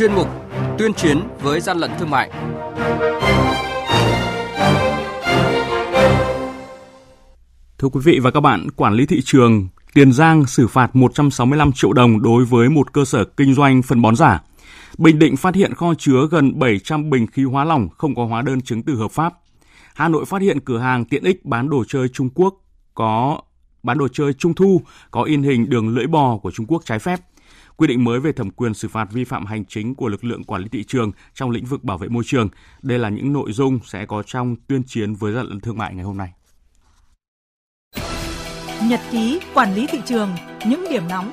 chuyên mục Tuyên chiến với gian lận thương mại. Thưa quý vị và các bạn, quản lý thị trường Tiền Giang xử phạt 165 triệu đồng đối với một cơ sở kinh doanh phân bón giả. Bình Định phát hiện kho chứa gần 700 bình khí hóa lỏng không có hóa đơn chứng từ hợp pháp. Hà Nội phát hiện cửa hàng tiện ích bán đồ chơi Trung Quốc có bán đồ chơi Trung Thu có in hình đường lưỡi bò của Trung Quốc trái phép. Quy định mới về thẩm quyền xử phạt vi phạm hành chính của lực lượng quản lý thị trường trong lĩnh vực bảo vệ môi trường. Đây là những nội dung sẽ có trong tuyên chiến với gian lận thương mại ngày hôm nay. Nhật ký quản lý thị trường, những điểm nóng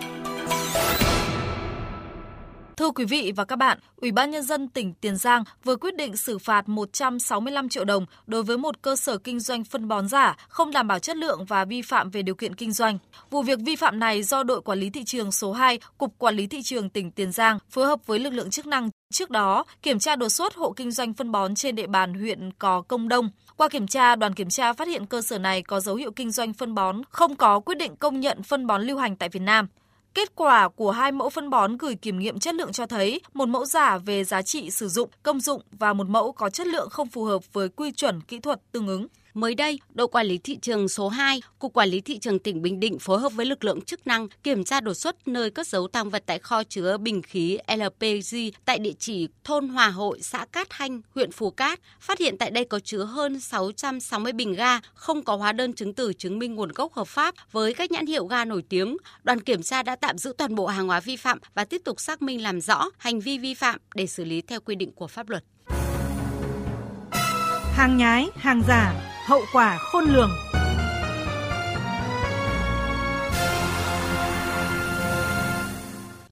Thưa quý vị và các bạn, Ủy ban Nhân dân tỉnh Tiền Giang vừa quyết định xử phạt 165 triệu đồng đối với một cơ sở kinh doanh phân bón giả không đảm bảo chất lượng và vi phạm về điều kiện kinh doanh. Vụ việc vi phạm này do đội quản lý thị trường số 2, Cục Quản lý Thị trường tỉnh Tiền Giang phối hợp với lực lượng chức năng Trước đó, kiểm tra đột xuất hộ kinh doanh phân bón trên địa bàn huyện Cò Công Đông. Qua kiểm tra, đoàn kiểm tra phát hiện cơ sở này có dấu hiệu kinh doanh phân bón không có quyết định công nhận phân bón lưu hành tại Việt Nam. Kết quả của hai mẫu phân bón gửi kiểm nghiệm chất lượng cho thấy một mẫu giả về giá trị sử dụng, công dụng và một mẫu có chất lượng không phù hợp với quy chuẩn kỹ thuật tương ứng. Mới đây, đội quản lý thị trường số 2, Cục Quản lý thị trường tỉnh Bình Định phối hợp với lực lượng chức năng kiểm tra đột xuất nơi cất giấu tăng vật tại kho chứa bình khí LPG tại địa chỉ thôn Hòa Hội, xã Cát Hanh, huyện Phú Cát, phát hiện tại đây có chứa hơn 660 bình ga không có hóa đơn chứng từ chứng minh nguồn gốc hợp pháp với các nhãn hiệu ga nổi tiếng. Đoàn kiểm tra đã tạm giữ toàn bộ hàng hóa vi phạm và tiếp tục xác minh làm rõ hành vi vi phạm để xử lý theo quy định của pháp luật. Hàng nhái, hàng giả, hậu quả khôn lường.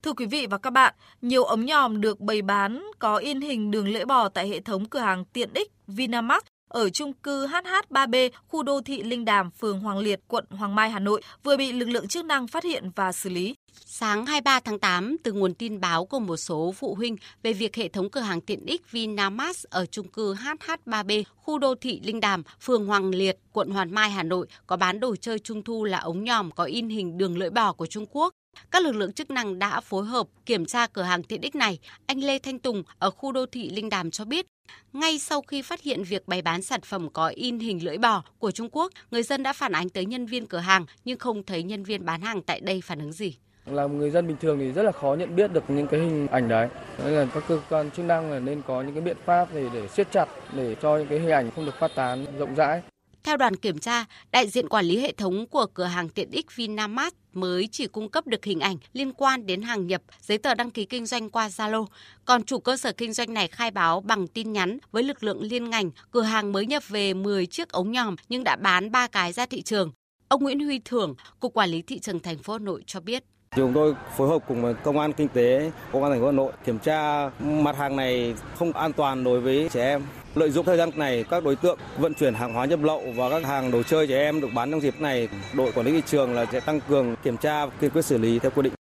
Thưa quý vị và các bạn, nhiều ống nhòm được bày bán có in hình đường lưỡi bò tại hệ thống cửa hàng tiện ích Vinamart ở trung cư HH3B, khu đô thị Linh Đàm, phường Hoàng Liệt, quận Hoàng Mai, Hà Nội vừa bị lực lượng chức năng phát hiện và xử lý. Sáng 23 tháng 8, từ nguồn tin báo của một số phụ huynh về việc hệ thống cửa hàng tiện ích Vinamart ở trung cư HH3B, khu đô thị Linh Đàm, phường Hoàng Liệt, quận Hoàng Mai, Hà Nội có bán đồ chơi trung thu là ống nhòm có in hình đường lưỡi bò của Trung Quốc. Các lực lượng chức năng đã phối hợp kiểm tra cửa hàng tiện ích này. Anh Lê Thanh Tùng ở khu đô thị Linh Đàm cho biết, ngay sau khi phát hiện việc bày bán sản phẩm có in hình lưỡi bò của Trung Quốc, người dân đã phản ánh tới nhân viên cửa hàng nhưng không thấy nhân viên bán hàng tại đây phản ứng gì. Là người dân bình thường thì rất là khó nhận biết được những cái hình ảnh đấy. Nên là các cơ quan chức năng là nên có những cái biện pháp để để siết chặt để cho những cái hình ảnh không được phát tán rộng rãi. Theo đoàn kiểm tra, đại diện quản lý hệ thống của cửa hàng tiện ích Vinamart mới chỉ cung cấp được hình ảnh liên quan đến hàng nhập, giấy tờ đăng ký kinh doanh qua Zalo. Còn chủ cơ sở kinh doanh này khai báo bằng tin nhắn với lực lượng liên ngành, cửa hàng mới nhập về 10 chiếc ống nhòm nhưng đã bán 3 cái ra thị trường. Ông Nguyễn Huy Thưởng, Cục Quản lý Thị trường thành phố Hà Nội cho biết. Chúng tôi phối hợp cùng công an kinh tế, công an thành phố Hà Nội kiểm tra mặt hàng này không an toàn đối với trẻ em. Lợi dụng thời gian này, các đối tượng vận chuyển hàng hóa nhập lậu và các hàng đồ chơi trẻ em được bán trong dịp này, đội quản lý thị trường là sẽ tăng cường kiểm tra, kiên quyết xử lý theo quy định.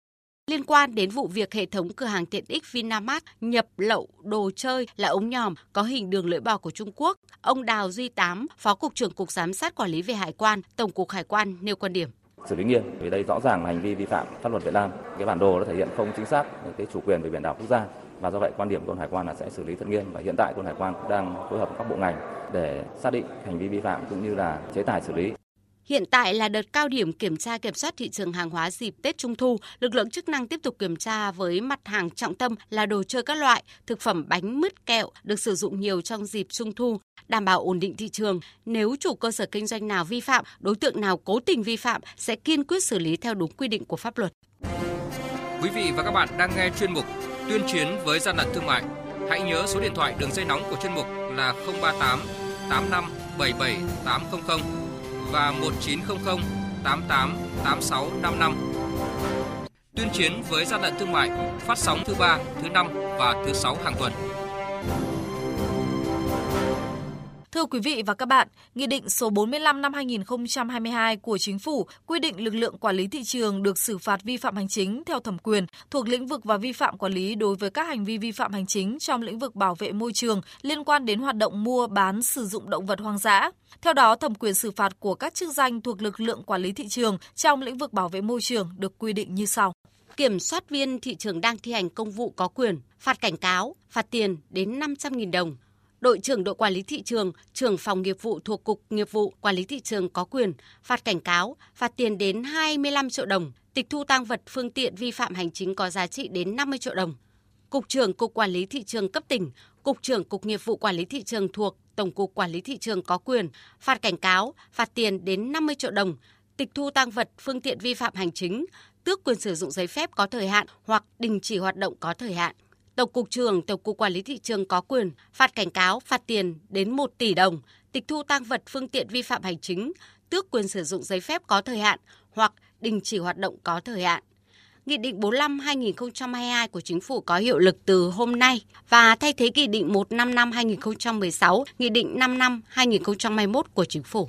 Liên quan đến vụ việc hệ thống cửa hàng tiện ích Vinamart nhập lậu đồ chơi là ống nhòm có hình đường lưỡi bò của Trung Quốc, ông Đào Duy Tám, Phó Cục trưởng Cục Giám sát Quản lý về Hải quan, Tổng cục Hải quan nêu quan điểm xử lý nghiêm vì đây rõ ràng là hành vi vi phạm pháp luật Việt Nam. Cái bản đồ nó thể hiện không chính xác cái chủ quyền về biển đảo quốc gia và do vậy quan điểm của Hải quan là sẽ xử lý thật nghiêm và hiện tại quân Hải quan cũng đang phối hợp với các bộ ngành để xác định hành vi vi phạm cũng như là chế tài xử lý. Hiện tại là đợt cao điểm kiểm tra kiểm soát thị trường hàng hóa dịp Tết Trung thu, lực lượng chức năng tiếp tục kiểm tra với mặt hàng trọng tâm là đồ chơi các loại, thực phẩm bánh mứt kẹo được sử dụng nhiều trong dịp Trung thu, đảm bảo ổn định thị trường. Nếu chủ cơ sở kinh doanh nào vi phạm, đối tượng nào cố tình vi phạm sẽ kiên quyết xử lý theo đúng quy định của pháp luật. Quý vị và các bạn đang nghe chuyên mục Tuyên chiến với gian lận thương mại. Hãy nhớ số điện thoại đường dây nóng của chuyên mục là 038 85 77 800 và 1900 88 8655. Tuyên chiến với gian lận thương mại phát sóng thứ ba, thứ năm và thứ sáu hàng tuần. Thưa quý vị và các bạn, Nghị định số 45 năm 2022 của Chính phủ quy định lực lượng quản lý thị trường được xử phạt vi phạm hành chính theo thẩm quyền thuộc lĩnh vực và vi phạm quản lý đối với các hành vi vi phạm hành chính trong lĩnh vực bảo vệ môi trường liên quan đến hoạt động mua bán sử dụng động vật hoang dã. Theo đó, thẩm quyền xử phạt của các chức danh thuộc lực lượng quản lý thị trường trong lĩnh vực bảo vệ môi trường được quy định như sau. Kiểm soát viên thị trường đang thi hành công vụ có quyền phạt cảnh cáo, phạt tiền đến 500.000 đồng. Đội trưởng đội quản lý thị trường, trưởng phòng nghiệp vụ thuộc Cục Nghiệp vụ Quản lý thị trường có quyền phạt cảnh cáo, phạt tiền đến 25 triệu đồng, tịch thu tăng vật phương tiện vi phạm hành chính có giá trị đến 50 triệu đồng. Cục trưởng Cục Quản lý Thị trường cấp tỉnh, Cục trưởng Cục Nghiệp vụ Quản lý Thị trường thuộc Tổng cục Quản lý Thị trường có quyền phạt cảnh cáo, phạt tiền đến 50 triệu đồng, tịch thu tăng vật phương tiện vi phạm hành chính, tước quyền sử dụng giấy phép có thời hạn hoặc đình chỉ hoạt động có thời hạn. Tổng cục trưởng Tổng cục Quản lý thị trường có quyền phạt cảnh cáo, phạt tiền đến 1 tỷ đồng, tịch thu tăng vật phương tiện vi phạm hành chính, tước quyền sử dụng giấy phép có thời hạn hoặc đình chỉ hoạt động có thời hạn. Nghị định 45-2022 của Chính phủ có hiệu lực từ hôm nay và thay thế Nghị định 155-2016, Nghị định 5 năm 2021 của Chính phủ.